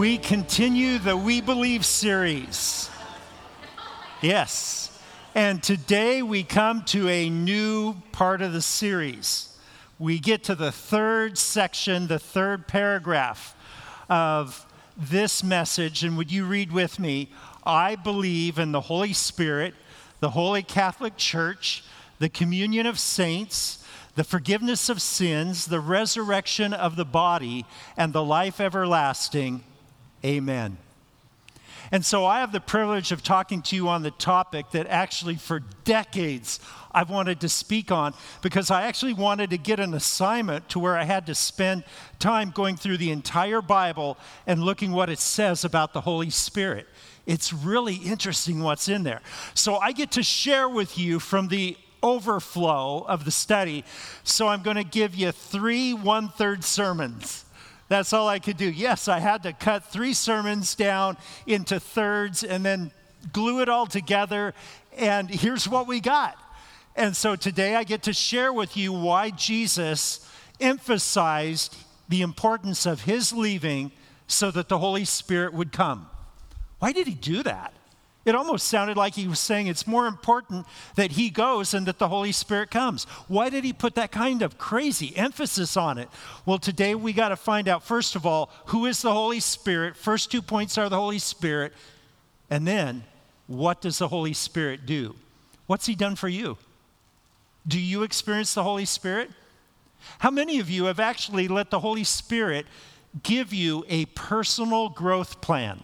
we continue the We Believe series. Yes. And today we come to a new part of the series. We get to the third section, the third paragraph of this message. And would you read with me? I believe in the Holy Spirit, the Holy Catholic Church, the communion of saints the forgiveness of sins, the resurrection of the body, and the life everlasting. Amen. And so I have the privilege of talking to you on the topic that actually for decades I've wanted to speak on because I actually wanted to get an assignment to where I had to spend time going through the entire Bible and looking what it says about the Holy Spirit. It's really interesting what's in there. So I get to share with you from the overflow of the study. So I'm going to give you three one third sermons. That's all I could do. Yes, I had to cut three sermons down into thirds and then glue it all together. And here's what we got. And so today I get to share with you why Jesus emphasized the importance of his leaving so that the Holy Spirit would come. Why did he do that? It almost sounded like he was saying it's more important that he goes and that the Holy Spirit comes. Why did he put that kind of crazy emphasis on it? Well, today we got to find out, first of all, who is the Holy Spirit. First two points are the Holy Spirit. And then, what does the Holy Spirit do? What's he done for you? Do you experience the Holy Spirit? How many of you have actually let the Holy Spirit give you a personal growth plan?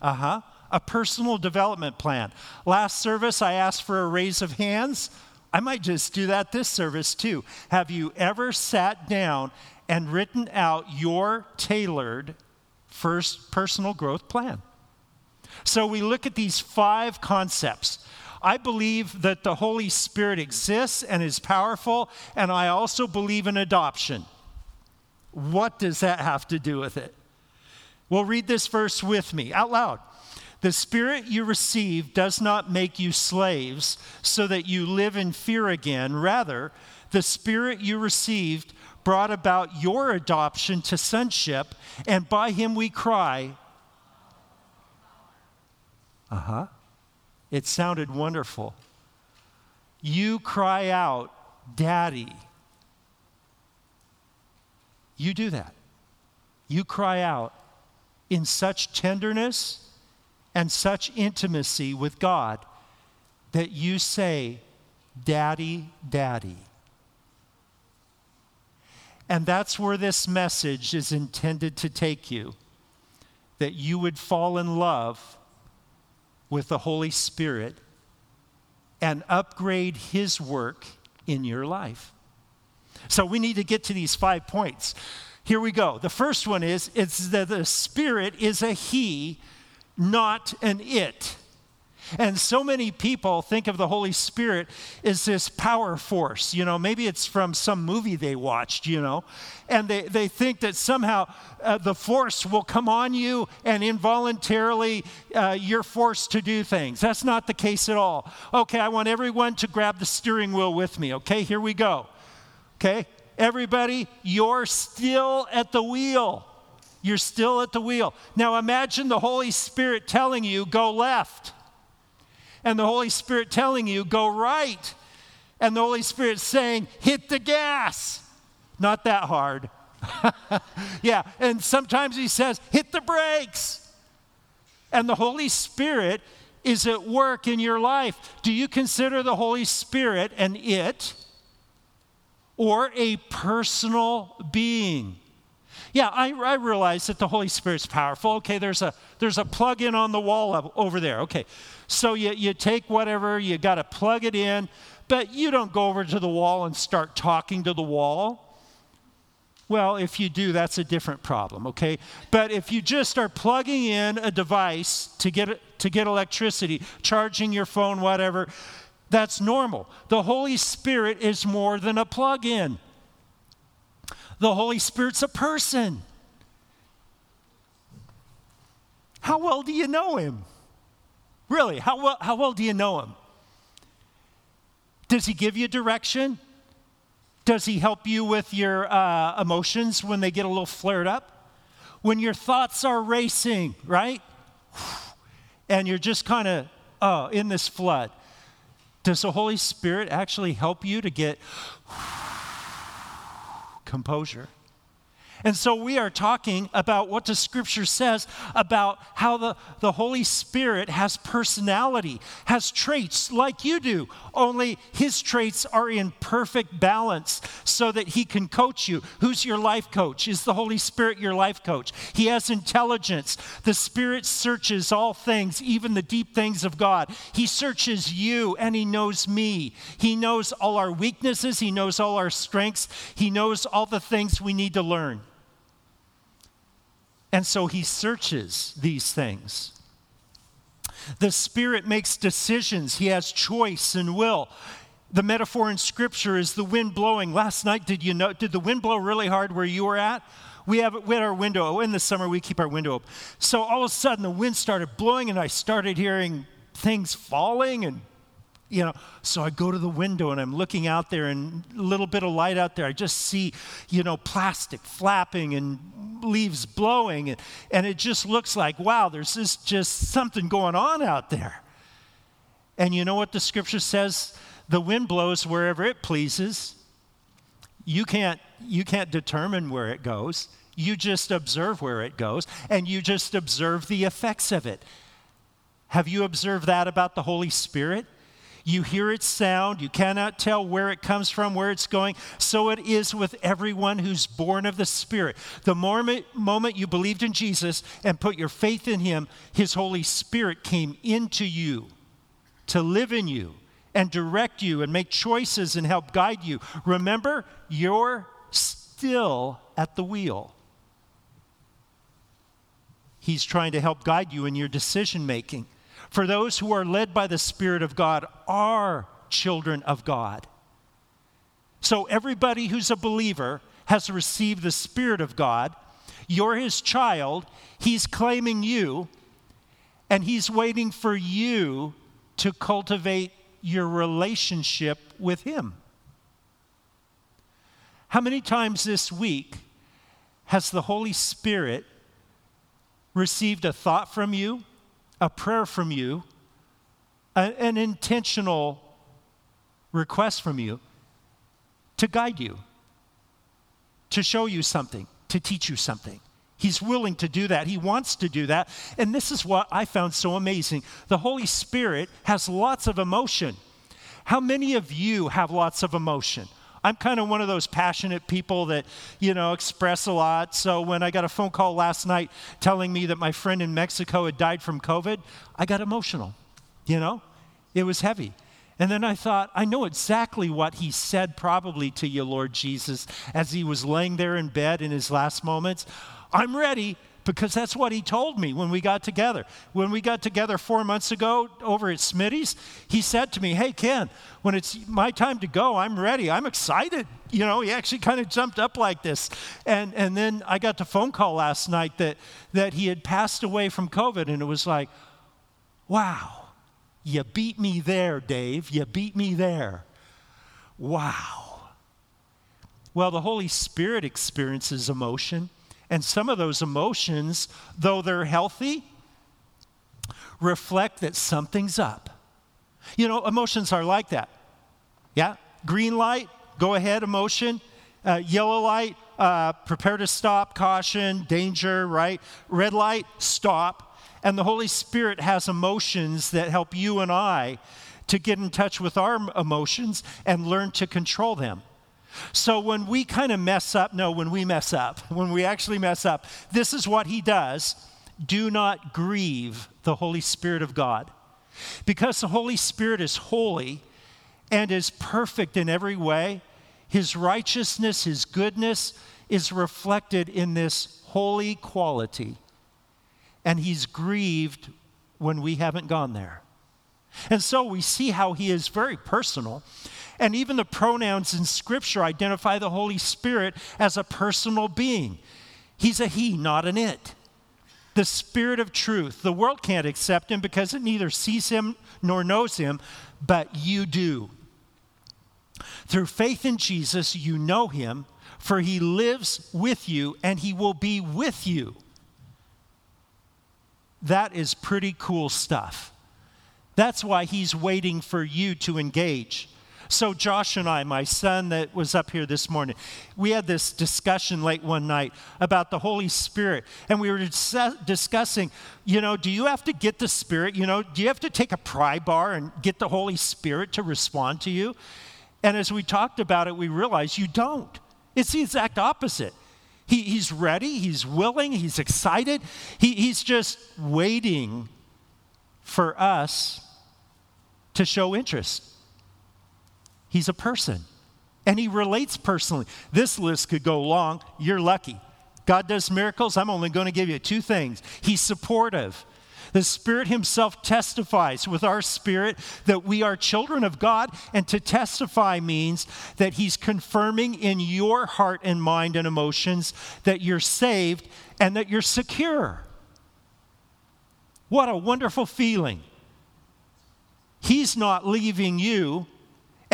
Uh huh a personal development plan. Last service, I asked for a raise of hands. I might just do that this service too. Have you ever sat down and written out your tailored first personal growth plan? So we look at these five concepts. I believe that the Holy Spirit exists and is powerful, and I also believe in adoption. What does that have to do with it? Well, read this verse with me out loud. The spirit you receive does not make you slaves so that you live in fear again. Rather, the spirit you received brought about your adoption to sonship, and by him we cry, Uh huh. It sounded wonderful. You cry out, Daddy. You do that. You cry out in such tenderness and such intimacy with God that you say, Daddy, Daddy. And that's where this message is intended to take you that you would fall in love with the Holy Spirit and upgrade His work in your life. So we need to get to these five points. Here we go. The first one is it's that the Spirit is a He not an it. And so many people think of the Holy Spirit as this power force. You know, maybe it's from some movie they watched, you know, and they, they think that somehow uh, the force will come on you and involuntarily uh, you're forced to do things. That's not the case at all. Okay, I want everyone to grab the steering wheel with me. Okay, here we go. Okay, everybody, you're still at the wheel. You're still at the wheel. Now imagine the Holy Spirit telling you, go left. And the Holy Spirit telling you, go right. And the Holy Spirit saying, hit the gas. Not that hard. yeah, and sometimes He says, hit the brakes. And the Holy Spirit is at work in your life. Do you consider the Holy Spirit an it or a personal being? Yeah, I, I realize that the Holy Spirit's powerful. Okay, there's a there's a plug in on the wall over there. Okay, so you, you take whatever, you got to plug it in, but you don't go over to the wall and start talking to the wall. Well, if you do, that's a different problem, okay? But if you just are plugging in a device to get, to get electricity, charging your phone, whatever, that's normal. The Holy Spirit is more than a plug in. The Holy Spirit's a person. How well do you know him? Really, how well, how well do you know him? Does he give you direction? Does he help you with your uh, emotions when they get a little flared up? when your thoughts are racing, right? And you're just kind of, oh, in this flood. Does the Holy Spirit actually help you to get composure? And so we are talking about what the scripture says about how the, the Holy Spirit has personality, has traits like you do, only his traits are in perfect balance so that he can coach you. Who's your life coach? Is the Holy Spirit your life coach? He has intelligence. The Spirit searches all things, even the deep things of God. He searches you and he knows me. He knows all our weaknesses, he knows all our strengths, he knows all the things we need to learn. And so he searches these things. The Spirit makes decisions, he has choice and will. The metaphor in Scripture is the wind blowing. Last night, did you know, did the wind blow really hard where you were at? We have we had our window. In the summer, we keep our window open. So all of a sudden, the wind started blowing, and I started hearing things falling and you know so i go to the window and i'm looking out there and a little bit of light out there i just see you know plastic flapping and leaves blowing and, and it just looks like wow there's this just something going on out there. And you know what the scripture says? The wind blows wherever it pleases. You can't you can't determine where it goes. You just observe where it goes and you just observe the effects of it. Have you observed that about the holy spirit you hear its sound, you cannot tell where it comes from, where it's going. So it is with everyone who's born of the Spirit. The moment, moment you believed in Jesus and put your faith in Him, His Holy Spirit came into you to live in you and direct you and make choices and help guide you. Remember, you're still at the wheel. He's trying to help guide you in your decision making. For those who are led by the Spirit of God are children of God. So everybody who's a believer has received the Spirit of God. You're his child. He's claiming you, and he's waiting for you to cultivate your relationship with him. How many times this week has the Holy Spirit received a thought from you? A prayer from you, a, an intentional request from you to guide you, to show you something, to teach you something. He's willing to do that. He wants to do that. And this is what I found so amazing. The Holy Spirit has lots of emotion. How many of you have lots of emotion? I'm kind of one of those passionate people that, you know, express a lot. So when I got a phone call last night telling me that my friend in Mexico had died from COVID, I got emotional, you know? It was heavy. And then I thought, I know exactly what he said probably to you, Lord Jesus, as he was laying there in bed in his last moments. I'm ready because that's what he told me when we got together. When we got together four months ago over at Smitty's, he said to me, Hey, Ken, when it's my time to go, I'm ready. I'm excited. You know, he actually kind of jumped up like this. And, and then I got the phone call last night that, that he had passed away from COVID, and it was like, wow, you beat me there, Dave. You beat me there. Wow. Well, the Holy Spirit experiences emotion. And some of those emotions, though they're healthy, reflect that something's up. You know, emotions are like that. Yeah? Green light, go ahead, emotion. Uh, yellow light, uh, prepare to stop, caution, danger, right? Red light, stop. And the Holy Spirit has emotions that help you and I to get in touch with our emotions and learn to control them. So when we kind of mess up, no, when we mess up, when we actually mess up, this is what he does. Do not grieve the Holy Spirit of God. Because the Holy Spirit is holy and is perfect in every way, his righteousness, his goodness is reflected in this holy quality. And he's grieved when we haven't gone there. And so we see how he is very personal. And even the pronouns in Scripture identify the Holy Spirit as a personal being. He's a he, not an it. The Spirit of truth. The world can't accept him because it neither sees him nor knows him, but you do. Through faith in Jesus, you know him, for he lives with you and he will be with you. that is pretty cool stuff. That's why he's waiting for you to engage. So, Josh and I, my son that was up here this morning, we had this discussion late one night about the Holy Spirit. And we were discussing, you know, do you have to get the Spirit? You know, do you have to take a pry bar and get the Holy Spirit to respond to you? And as we talked about it, we realized you don't. It's the exact opposite. He, he's ready, he's willing, he's excited. He, he's just waiting for us to show interest. He's a person and he relates personally. This list could go long. You're lucky. God does miracles. I'm only going to give you two things. He's supportive. The Spirit Himself testifies with our spirit that we are children of God, and to testify means that He's confirming in your heart and mind and emotions that you're saved and that you're secure. What a wonderful feeling. He's not leaving you.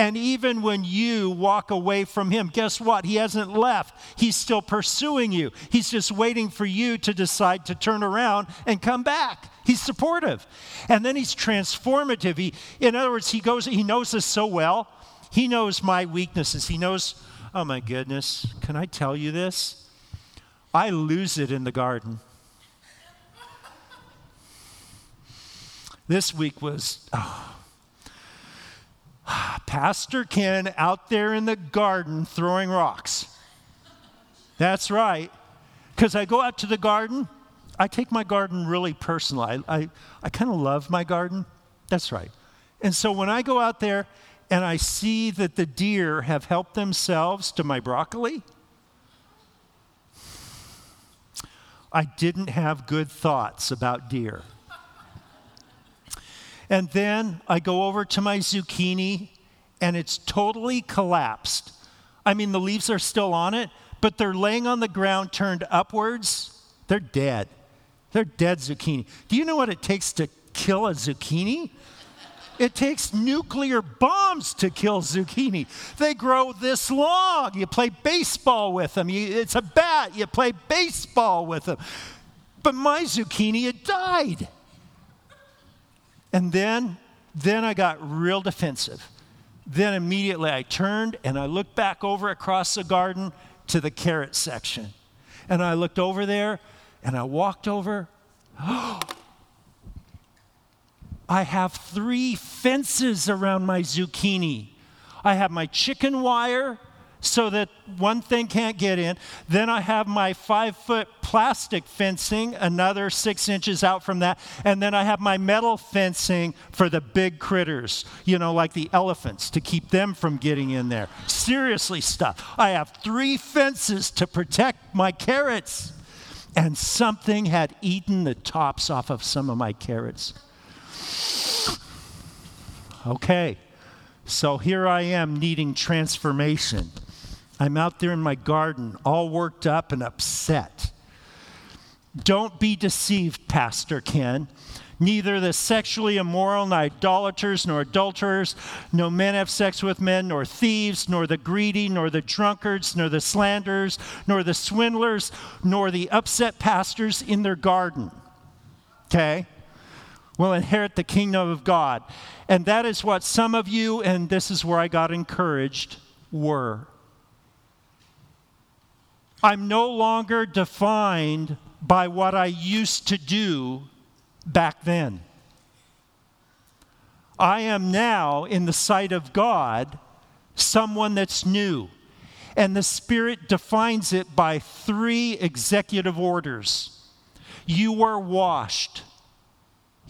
And even when you walk away from him, guess what? He hasn't left. He's still pursuing you. He's just waiting for you to decide to turn around and come back. He's supportive. And then he's transformative. He, in other words, he goes, he knows us so well. He knows my weaknesses. He knows, oh my goodness, can I tell you this? I lose it in the garden. This week was, oh, Pastor Ken out there in the garden throwing rocks. That's right. Because I go out to the garden, I take my garden really personal. I, I, I kind of love my garden. That's right. And so when I go out there and I see that the deer have helped themselves to my broccoli, I didn't have good thoughts about deer. And then I go over to my zucchini and it's totally collapsed. I mean, the leaves are still on it, but they're laying on the ground turned upwards. They're dead. They're dead zucchini. Do you know what it takes to kill a zucchini? It takes nuclear bombs to kill zucchini. They grow this long. You play baseball with them. You, it's a bat. You play baseball with them. But my zucchini had died. And then, then I got real defensive. Then immediately I turned and I looked back over across the garden to the carrot section. And I looked over there and I walked over. I have three fences around my zucchini. I have my chicken wire so that one thing can't get in. Then I have my five foot plastic fencing, another six inches out from that. And then I have my metal fencing for the big critters, you know, like the elephants, to keep them from getting in there. Seriously, stuff. I have three fences to protect my carrots. And something had eaten the tops off of some of my carrots. Okay, so here I am needing transformation. I'm out there in my garden, all worked up and upset. Don't be deceived, Pastor Ken. Neither the sexually immoral, nor idolaters, nor adulterers, no men have sex with men, nor thieves, nor the greedy, nor the drunkards, nor the slanderers, nor the swindlers, nor the upset pastors in their garden. Okay? Will inherit the kingdom of God. And that is what some of you, and this is where I got encouraged, were. I'm no longer defined by what I used to do back then. I am now, in the sight of God, someone that's new. And the Spirit defines it by three executive orders. You were washed.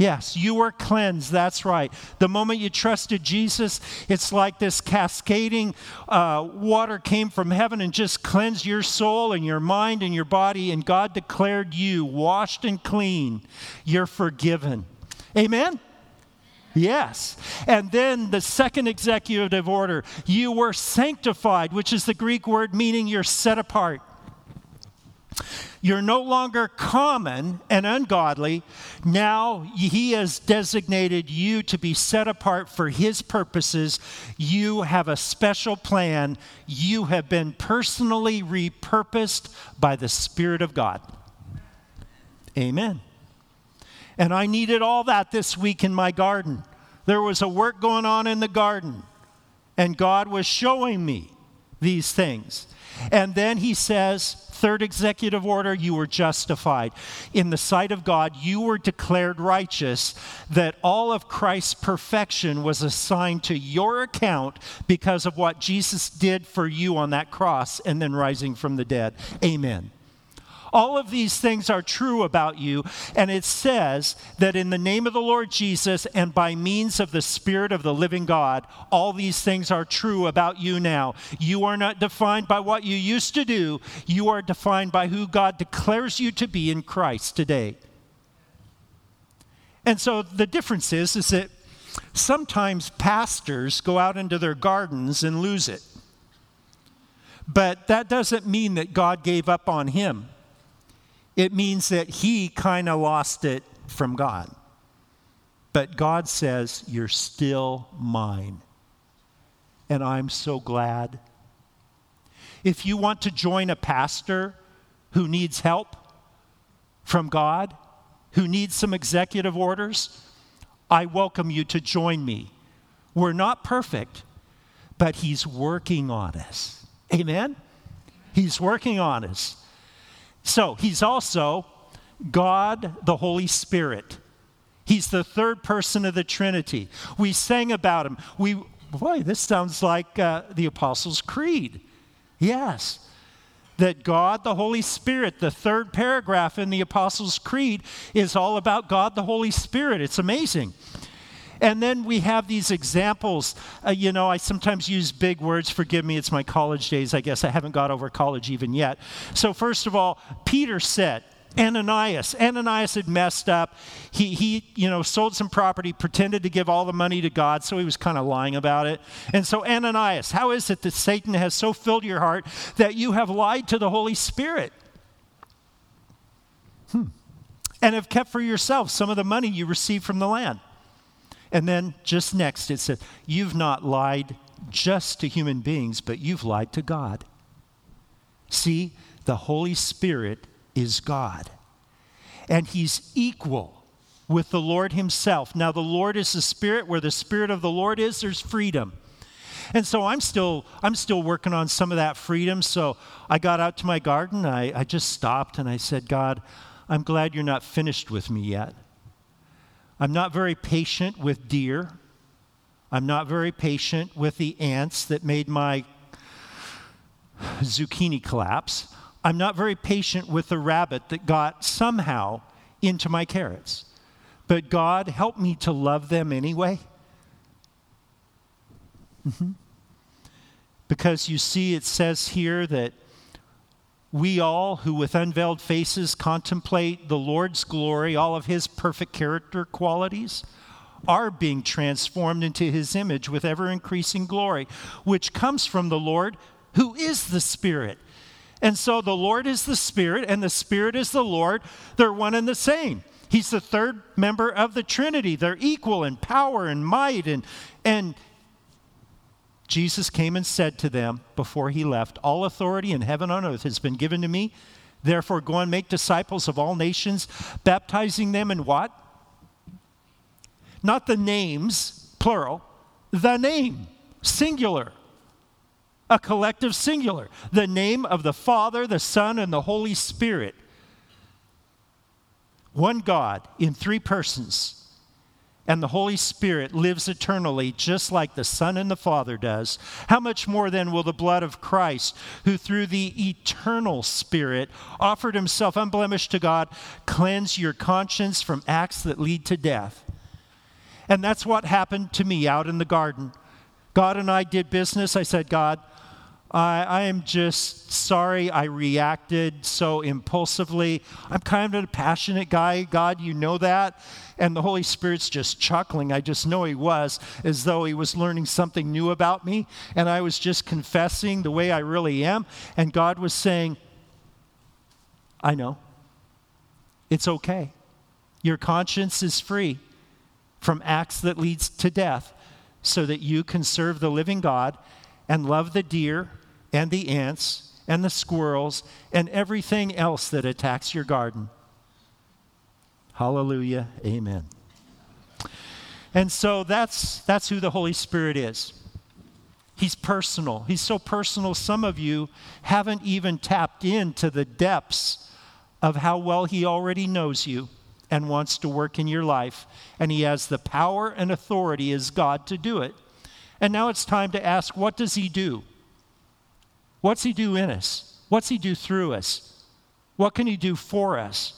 Yes, you were cleansed. That's right. The moment you trusted Jesus, it's like this cascading uh, water came from heaven and just cleansed your soul and your mind and your body, and God declared you washed and clean. You're forgiven. Amen? Yes. And then the second executive order, you were sanctified, which is the Greek word meaning you're set apart. You're no longer common and ungodly. Now he has designated you to be set apart for his purposes. You have a special plan. You have been personally repurposed by the Spirit of God. Amen. And I needed all that this week in my garden. There was a work going on in the garden, and God was showing me these things. And then he says, third executive order, you were justified. In the sight of God, you were declared righteous, that all of Christ's perfection was assigned to your account because of what Jesus did for you on that cross and then rising from the dead. Amen. All of these things are true about you. And it says that in the name of the Lord Jesus and by means of the Spirit of the living God, all these things are true about you now. You are not defined by what you used to do, you are defined by who God declares you to be in Christ today. And so the difference is, is that sometimes pastors go out into their gardens and lose it. But that doesn't mean that God gave up on him it means that he kind of lost it from God. But God says, You're still mine. And I'm so glad. If you want to join a pastor who needs help from God, who needs some executive orders, I welcome you to join me. We're not perfect, but He's working on us. Amen? He's working on us. So he's also God the Holy Spirit. He's the third person of the Trinity. We sang about him. We, boy, this sounds like uh, the Apostles' Creed. Yes. That God the Holy Spirit, the third paragraph in the Apostles' Creed, is all about God the Holy Spirit. It's amazing. And then we have these examples. Uh, you know, I sometimes use big words. Forgive me, it's my college days. I guess I haven't got over college even yet. So, first of all, Peter said, Ananias. Ananias had messed up. He, he, you know, sold some property, pretended to give all the money to God, so he was kind of lying about it. And so, Ananias, how is it that Satan has so filled your heart that you have lied to the Holy Spirit? Hmm. And have kept for yourself some of the money you received from the land. And then just next it says, You've not lied just to human beings, but you've lied to God. See, the Holy Spirit is God, and He's equal with the Lord Himself. Now, the Lord is the Spirit. Where the Spirit of the Lord is, there's freedom. And so I'm still, I'm still working on some of that freedom. So I got out to my garden. I, I just stopped and I said, God, I'm glad you're not finished with me yet. I'm not very patient with deer. I'm not very patient with the ants that made my zucchini collapse. I'm not very patient with the rabbit that got somehow into my carrots. But God, help me to love them anyway. Mm-hmm. Because you see, it says here that we all who with unveiled faces contemplate the Lord's glory, all of his perfect character qualities, are being transformed into his image with ever increasing glory, which comes from the Lord who is the Spirit. And so the Lord is the Spirit, and the Spirit is the Lord. They're one and the same. He's the third member of the Trinity. They're equal in power and might and, and Jesus came and said to them before he left, All authority in heaven and earth has been given to me. Therefore, go and make disciples of all nations, baptizing them in what? Not the names, plural, the name, singular, a collective singular. The name of the Father, the Son, and the Holy Spirit. One God in three persons and the Holy Spirit lives eternally, just like the Son and the Father does, how much more then will the blood of Christ, who through the eternal Spirit offered himself unblemished to God, cleanse your conscience from acts that lead to death? And that's what happened to me out in the garden. God and I did business. I said, God, I, I, am just sorry I reacted so impulsively. I'm kind of a passionate guy, God, you know that. And the Holy Spirit's just chuckling. I just know He was, as though He was learning something new about me. And I was just confessing the way I really am. And God was saying, I know. It's okay. Your conscience is free from acts that leads to death so that you can serve the living God and love the deer and the ants and the squirrels and everything else that attacks your garden. Hallelujah. Amen. And so that's, that's who the Holy Spirit is. He's personal. He's so personal, some of you haven't even tapped into the depths of how well He already knows you and wants to work in your life. And He has the power and authority as God to do it. And now it's time to ask what does He do? What's He do in us? What's He do through us? What can He do for us?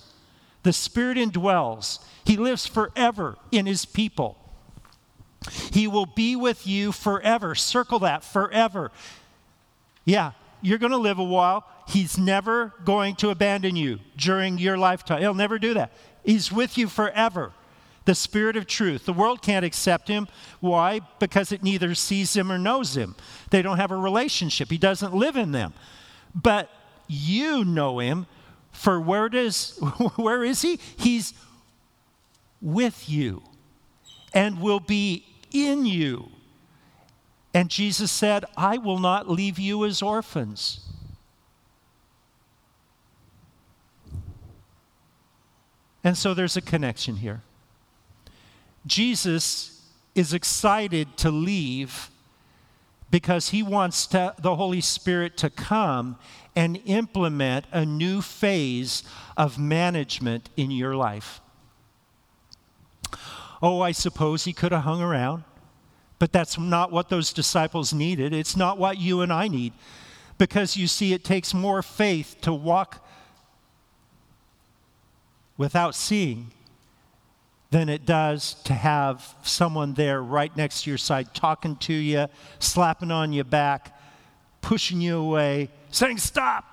The Spirit indwells, He lives forever in His people. He will be with you forever. Circle that forever. Yeah, you're going to live a while. He's never going to abandon you during your lifetime. He'll never do that. He's with you forever. The Spirit of truth. The world can't accept him. Why? Because it neither sees him or knows him. They don't have a relationship. He doesn't live in them. But you know him, for where does where is he? He's with you and will be in you. And Jesus said, I will not leave you as orphans. And so there's a connection here. Jesus is excited to leave because he wants to, the Holy Spirit to come and implement a new phase of management in your life. Oh, I suppose he could have hung around, but that's not what those disciples needed. It's not what you and I need. Because you see, it takes more faith to walk without seeing than it does to have someone there right next to your side talking to you, slapping on your back, pushing you away, saying, Stop.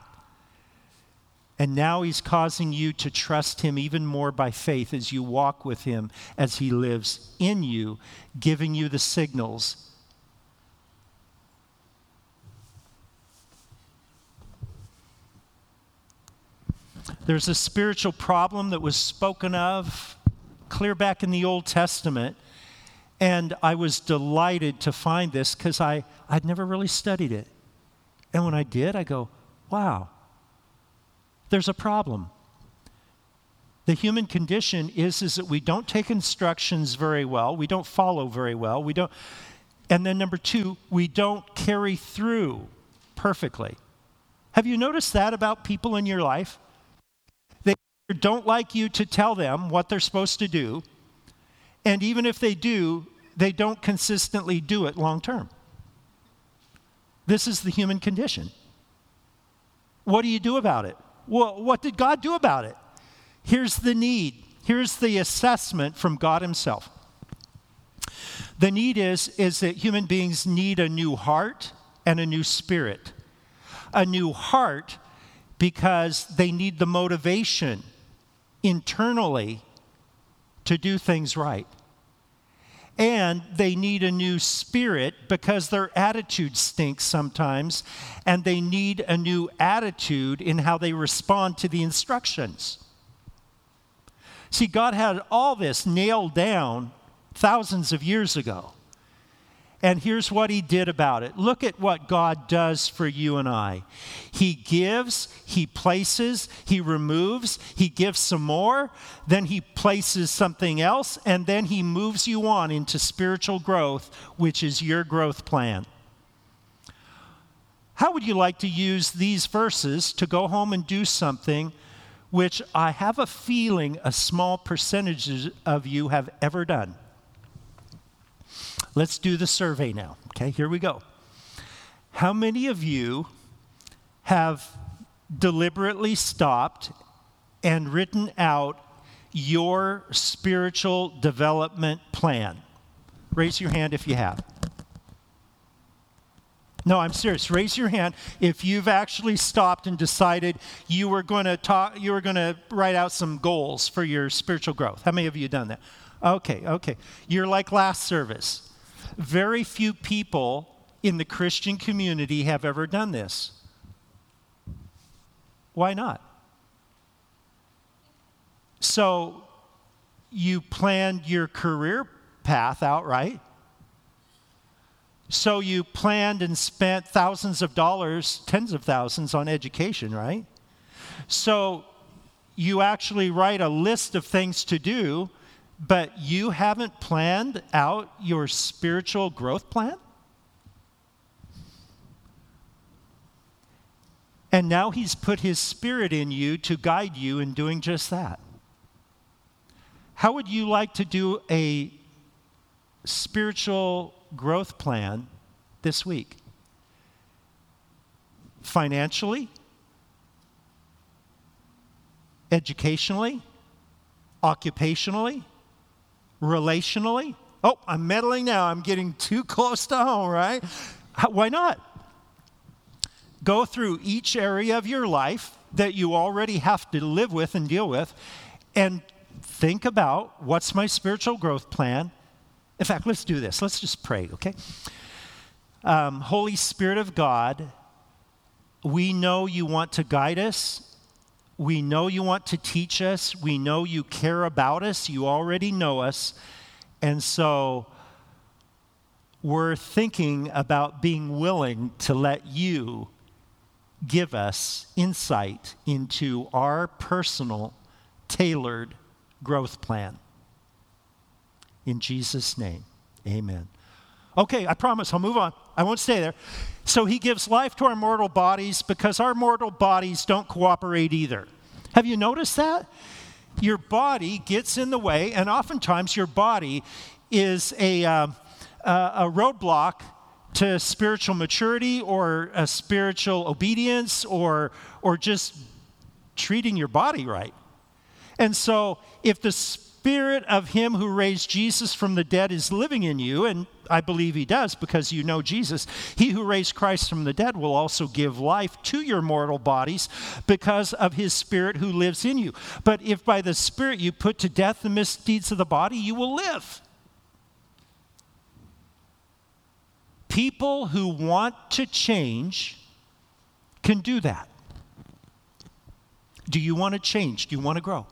And now he's causing you to trust him even more by faith as you walk with him as he lives in you, giving you the signals. There's a spiritual problem that was spoken of clear back in the Old Testament. And I was delighted to find this because I'd never really studied it. And when I did, I go, wow, there's a problem. The human condition is, is that we don't take instructions very well, we don't follow very well, we don't, and then number two, we don't carry through perfectly. Have you noticed that about people in your life? Don't like you to tell them what they're supposed to do. And even if they do, they don't consistently do it long term. This is the human condition. What do you do about it? Well, what did God do about it? Here's the need. Here's the assessment from God Himself. The need is, is that human beings need a new heart and a new spirit. A new heart because they need the motivation internally to do things right. And they need a new spirit because their attitude stinks sometimes, and they need a new attitude in how they respond to the instructions. See, God had all this nailed down thousands of years ago. And here's what he did about it. Look at what God does for you and I. He gives, he places, he removes, he gives some more, then he places something else, and then he moves you on into spiritual growth, which is your growth plan. How would you like to use these verses to go home and do something which I have a feeling a small percentage of you have ever done? Let's do the survey now. Okay, here we go. How many of you have deliberately stopped and written out your spiritual development plan? Raise your hand if you have. No, I'm serious. Raise your hand if you've actually stopped and decided you were going to talk you were going to write out some goals for your spiritual growth. How many of you have done that? Okay, okay. You're like last service. Very few people in the Christian community have ever done this. Why not? So, you planned your career path out right. So, you planned and spent thousands of dollars, tens of thousands on education, right? So, you actually write a list of things to do, but you haven't planned out your spiritual growth plan? And now he's put his spirit in you to guide you in doing just that. How would you like to do a spiritual growth plan this week? Financially, educationally, occupationally, relationally. Oh, I'm meddling now. I'm getting too close to home, right? Why not? Go through each area of your life that you already have to live with and deal with and think about what's my spiritual growth plan. In fact, let's do this. Let's just pray, okay? Um, Holy Spirit of God, we know you want to guide us we know you want to teach us. We know you care about us. You already know us. And so we're thinking about being willing to let you give us insight into our personal, tailored growth plan. In Jesus' name, amen. Okay, I promise I'll move on. I won't stay there. So he gives life to our mortal bodies because our mortal bodies don't cooperate either. Have you noticed that? Your body gets in the way, and oftentimes your body is a, uh, a roadblock to spiritual maturity or a spiritual obedience or, or just treating your body right. And so, if the spirit of him who raised Jesus from the dead is living in you, and I believe he does because you know Jesus, he who raised Christ from the dead will also give life to your mortal bodies because of his spirit who lives in you. But if by the spirit you put to death the misdeeds of the body, you will live. People who want to change can do that. Do you want to change? Do you want to grow?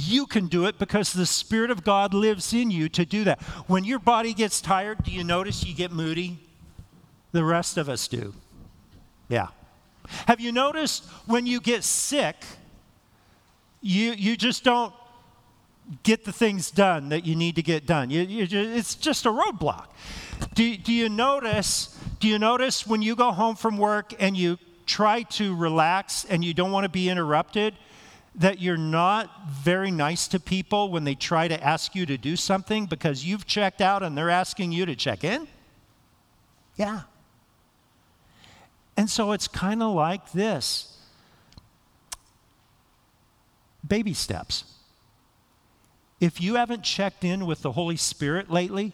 You can do it because the Spirit of God lives in you to do that. When your body gets tired, do you notice you get moody? The rest of us do. Yeah. Have you noticed when you get sick, you, you just don't get the things done that you need to get done? You, you just, it's just a roadblock. Do, do you notice? Do you notice when you go home from work and you try to relax and you don't want to be interrupted? That you're not very nice to people when they try to ask you to do something because you've checked out and they're asking you to check in? Yeah. And so it's kind of like this baby steps. If you haven't checked in with the Holy Spirit lately,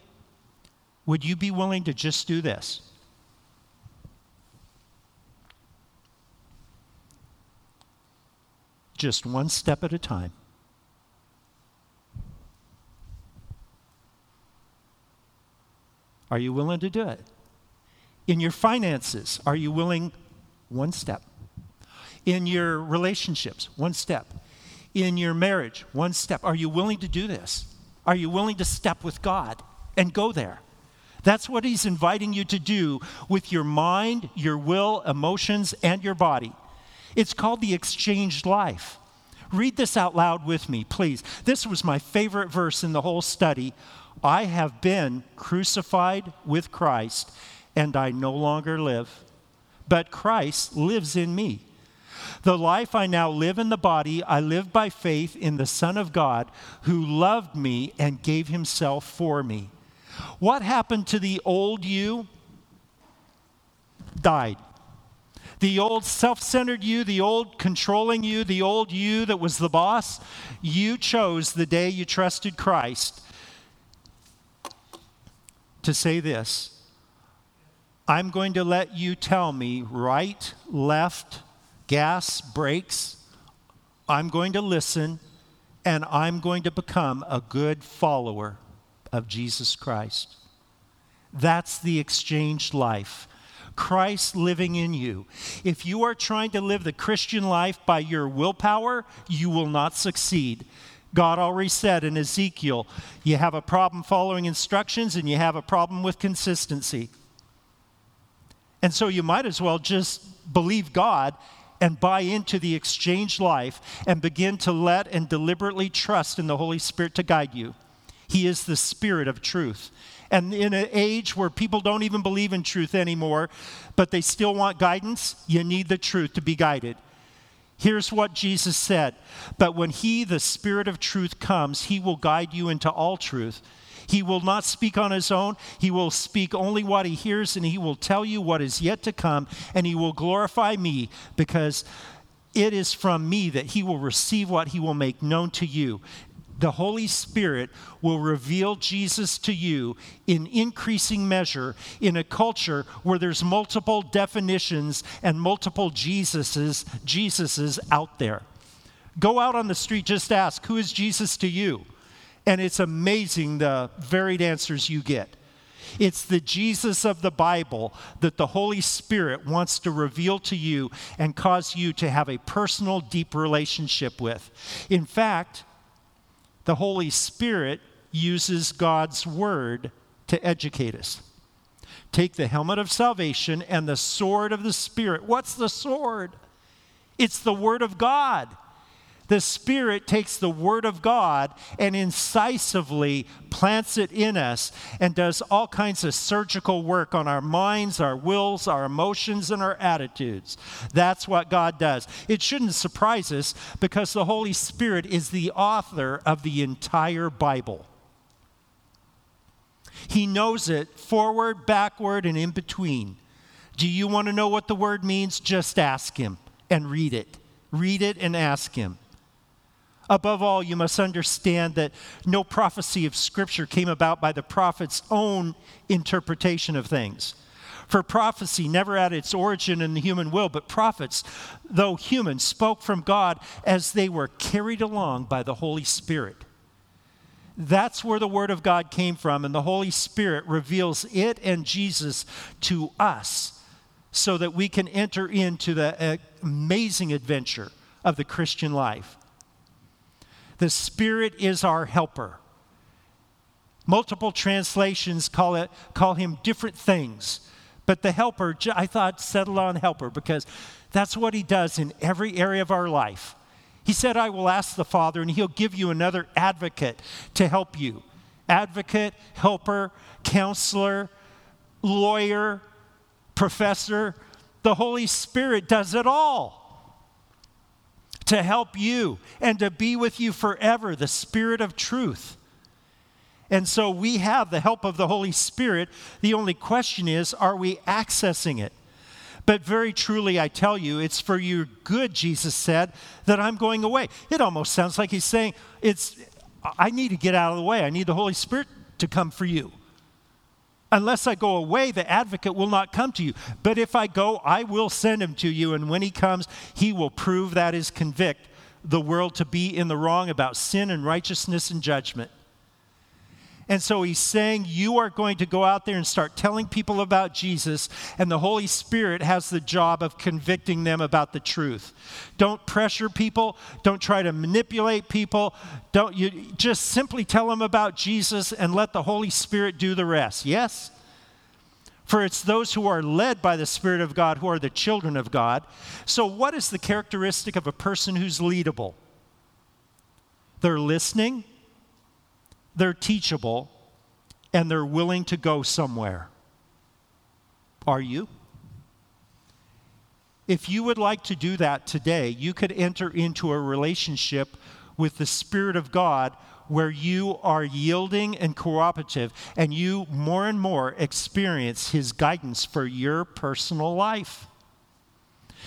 would you be willing to just do this? Just one step at a time. Are you willing to do it? In your finances, are you willing one step? In your relationships, one step. In your marriage, one step. Are you willing to do this? Are you willing to step with God and go there? That's what He's inviting you to do with your mind, your will, emotions, and your body. It's called the exchanged life. Read this out loud with me, please. This was my favorite verse in the whole study. I have been crucified with Christ, and I no longer live, but Christ lives in me. The life I now live in the body, I live by faith in the Son of God who loved me and gave himself for me. What happened to the old you? Died. The old self centered you, the old controlling you, the old you that was the boss, you chose the day you trusted Christ to say this I'm going to let you tell me right, left, gas, brakes. I'm going to listen and I'm going to become a good follower of Jesus Christ. That's the exchanged life. Christ living in you. If you are trying to live the Christian life by your willpower, you will not succeed. God already said in Ezekiel, you have a problem following instructions and you have a problem with consistency. And so you might as well just believe God and buy into the exchange life and begin to let and deliberately trust in the Holy Spirit to guide you. He is the Spirit of truth. And in an age where people don't even believe in truth anymore, but they still want guidance, you need the truth to be guided. Here's what Jesus said But when He, the Spirit of truth, comes, He will guide you into all truth. He will not speak on his own. He will speak only what he hears, and he will tell you what is yet to come, and he will glorify me because it is from me that he will receive what he will make known to you the Holy Spirit will reveal Jesus to you in increasing measure in a culture where there's multiple definitions and multiple Jesuses, Jesuses out there. Go out on the street, just ask, who is Jesus to you? And it's amazing the varied answers you get. It's the Jesus of the Bible that the Holy Spirit wants to reveal to you and cause you to have a personal, deep relationship with. In fact, the Holy Spirit uses God's word to educate us. Take the helmet of salvation and the sword of the Spirit. What's the sword? It's the word of God. The Spirit takes the Word of God and incisively plants it in us and does all kinds of surgical work on our minds, our wills, our emotions, and our attitudes. That's what God does. It shouldn't surprise us because the Holy Spirit is the author of the entire Bible. He knows it forward, backward, and in between. Do you want to know what the word means? Just ask Him and read it. Read it and ask Him. Above all, you must understand that no prophecy of Scripture came about by the prophet's own interpretation of things. For prophecy never had its origin in the human will, but prophets, though human, spoke from God as they were carried along by the Holy Spirit. That's where the Word of God came from, and the Holy Spirit reveals it and Jesus to us so that we can enter into the amazing adventure of the Christian life. The Spirit is our helper. Multiple translations call, it, call him different things. But the helper, I thought, settle on helper because that's what he does in every area of our life. He said, I will ask the Father, and he'll give you another advocate to help you. Advocate, helper, counselor, lawyer, professor. The Holy Spirit does it all to help you and to be with you forever, the Spirit of truth. And so we have the help of the Holy Spirit. The only question is, are we accessing it? But very truly, I tell you, it's for your good, Jesus said, that I'm going away. It almost sounds like he's saying, it's, I need to get out of the way. I need the Holy Spirit to come for you. Unless I go away, the advocate will not come to you. But if I go, I will send him to you. And when he comes, he will prove that is convict the world to be in the wrong about sin and righteousness and judgment. And so he's saying, You are going to go out there and start telling people about Jesus, and the Holy Spirit has the job of convicting them about the truth. Don't pressure people, don't try to manipulate people. Don't you just simply tell them about Jesus and let the Holy Spirit do the rest. Yes? For it's those who are led by the Spirit of God who are the children of God. So, what is the characteristic of a person who's leadable? They're listening they're teachable, and they're willing to go somewhere. Are you? If you would like to do that today, you could enter into a relationship with the Spirit of God where you are yielding and cooperative, and you more and more experience His guidance for your personal life.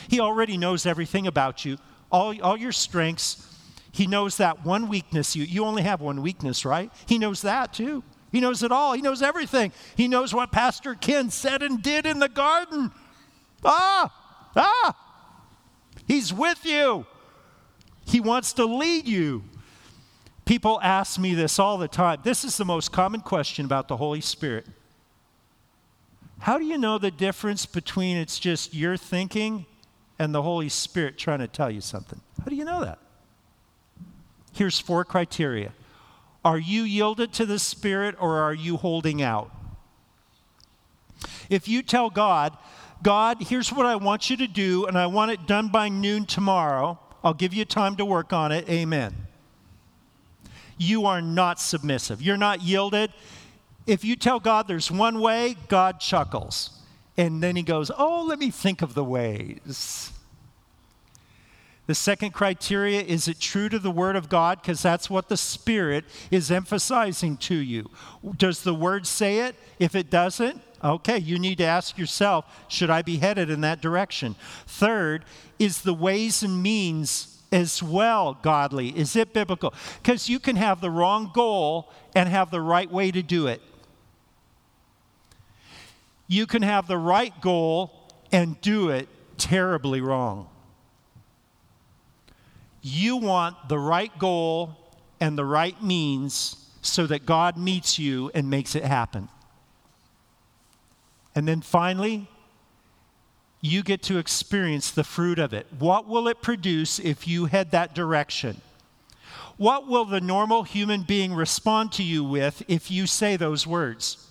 He already knows everything about you, all, all your strengths, he knows that one weakness, you, you only have one weakness, right? He knows that too. He knows it all. He knows everything. He knows what Pastor Ken said and did in the garden. Ah, ah, he's with you. He wants to lead you. People ask me this all the time. This is the most common question about the Holy Spirit. How do you know the difference between it's just your thinking and the Holy Spirit trying to tell you something? How do you know that? Here's four criteria Are you yielded to the Spirit or are you holding out? If you tell God God, here's what I want you to do, and I want it done by noon tomorrow. I'll give you time to work on it. Amen. You are not submissive. You're not yielded. If you tell God there's one way, God chuckles. And then he goes, Oh, let me think of the ways. The second criteria is it true to the Word of God? Because that's what the Spirit is emphasizing to you. Does the Word say it? If it doesn't, okay, you need to ask yourself should I be headed in that direction? Third, is the ways and means as well godly? Is it biblical? Because you can have the wrong goal and have the right way to do it. You can have the right goal and do it terribly wrong. You want the right goal and the right means so that God meets you and makes it happen. And then finally, you get to experience the fruit of it. What will it produce if you head that direction? What will the normal human being respond to you with if you say those words?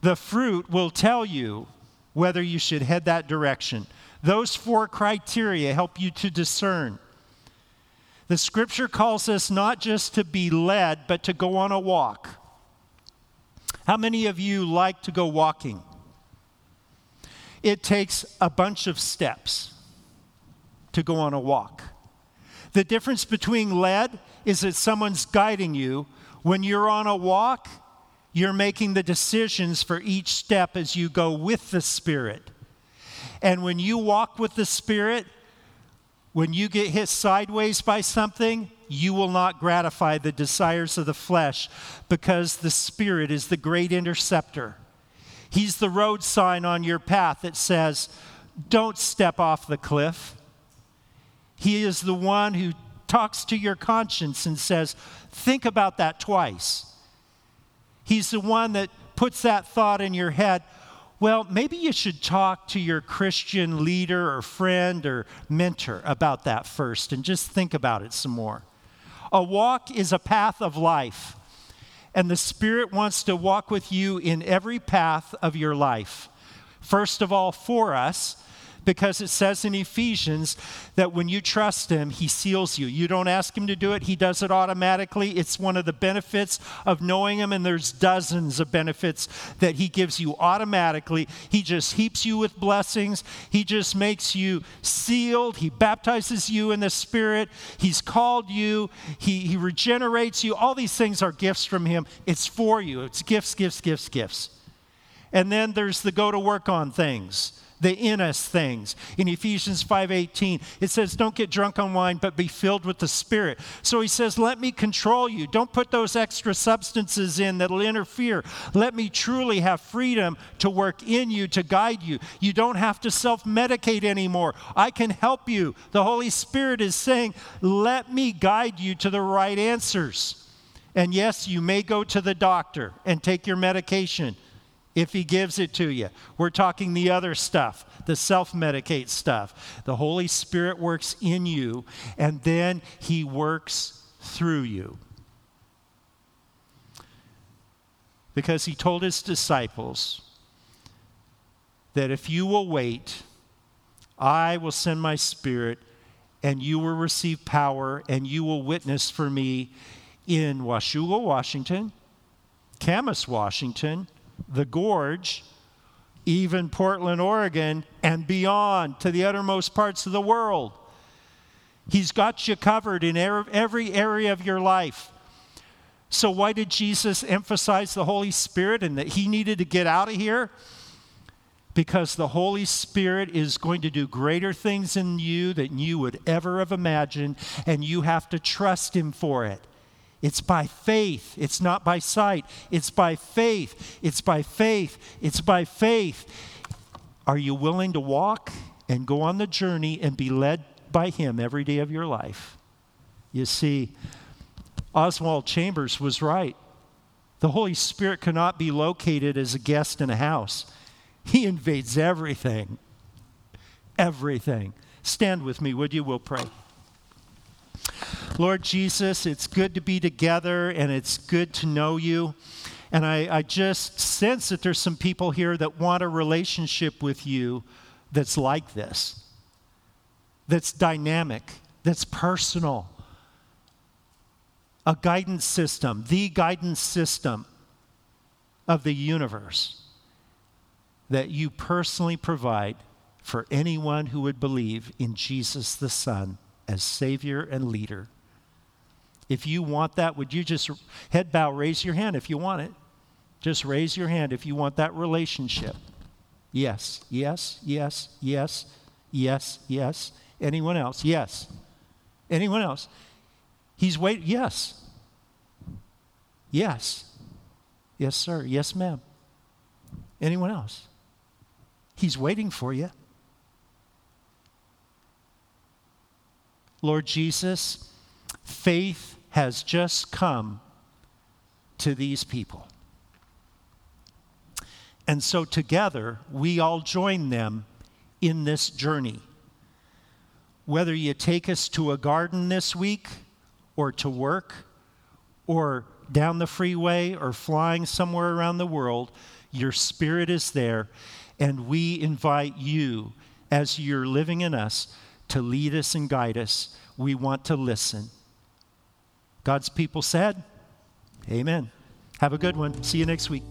The fruit will tell you whether you should head that direction. Those four criteria help you to discern. The scripture calls us not just to be led, but to go on a walk. How many of you like to go walking? It takes a bunch of steps to go on a walk. The difference between led is that someone's guiding you. When you're on a walk, you're making the decisions for each step as you go with the Spirit. And when you walk with the Spirit, when you get hit sideways by something, you will not gratify the desires of the flesh because the Spirit is the great interceptor. He's the road sign on your path that says, don't step off the cliff. He is the one who talks to your conscience and says, think about that twice. He's the one that puts that thought in your head well, maybe you should talk to your Christian leader or friend or mentor about that first and just think about it some more. A walk is a path of life, and the Spirit wants to walk with you in every path of your life. First of all, for us, because it says in Ephesians that when you trust Him, He seals you. You don't ask Him to do it, He does it automatically. It's one of the benefits of knowing Him, and there's dozens of benefits that He gives you automatically. He just heaps you with blessings, He just makes you sealed, He baptizes you in the Spirit, He's called you, He, he regenerates you. All these things are gifts from Him. It's for you, it's gifts, gifts, gifts, gifts. And then there's the go to work on things the in us things. In Ephesians 5:18, it says, "Don't get drunk on wine, but be filled with the Spirit." So he says, "Let me control you. Don't put those extra substances in that'll interfere. Let me truly have freedom to work in you to guide you. You don't have to self-medicate anymore. I can help you." The Holy Spirit is saying, "Let me guide you to the right answers." And yes, you may go to the doctor and take your medication if he gives it to you. We're talking the other stuff, the self medicate stuff. The Holy Spirit works in you, and then he works through you. Because he told his disciples that if you will wait, I will send my spirit, and you will receive power, and you will witness for me in Washougal, Washington, Camas, Washington the gorge, even Portland, Oregon, and beyond to the uttermost parts of the world. He's got you covered in er-, every area of your life. So, why did Jesus emphasize the Holy Spirit and that he needed to get out of here? Because the Holy Spirit is going to do greater things in you than you would ever have imagined, and you have to trust him for it. It's by faith. It's not by sight. It's by faith. It's by faith. It's by faith. Are you willing to walk and go on the journey and be led by Him every day of your life? You see, Oswald Chambers was right. The Holy Spirit cannot be located as a guest in a house, He invades everything. Everything. Stand with me, would you? We'll pray. Lord Jesus, it's good to be together and it's good to know you. And I, I just sense that there's some people here that want a relationship with you that's like this, that's dynamic, that's personal. A guidance system, the guidance system of the universe that you personally provide for anyone who would believe in Jesus the Son as Savior and leader. If you want that, would you just head bow, raise your hand if you want it? Just raise your hand if you want that relationship. Yes, yes, yes, yes, yes, yes. Anyone else? Yes. Anyone else? He's waiting. Yes. Yes. Yes, sir. Yes, ma'am. Anyone else? He's waiting for you. Lord Jesus, faith has just come to these people. And so together, we all join them in this journey. Whether you take us to a garden this week, or to work, or down the freeway, or flying somewhere around the world, your spirit is there. And we invite you, as you're living in us, to lead us and guide us. We want to listen. God's people said, Amen. Have a good one. See you next week.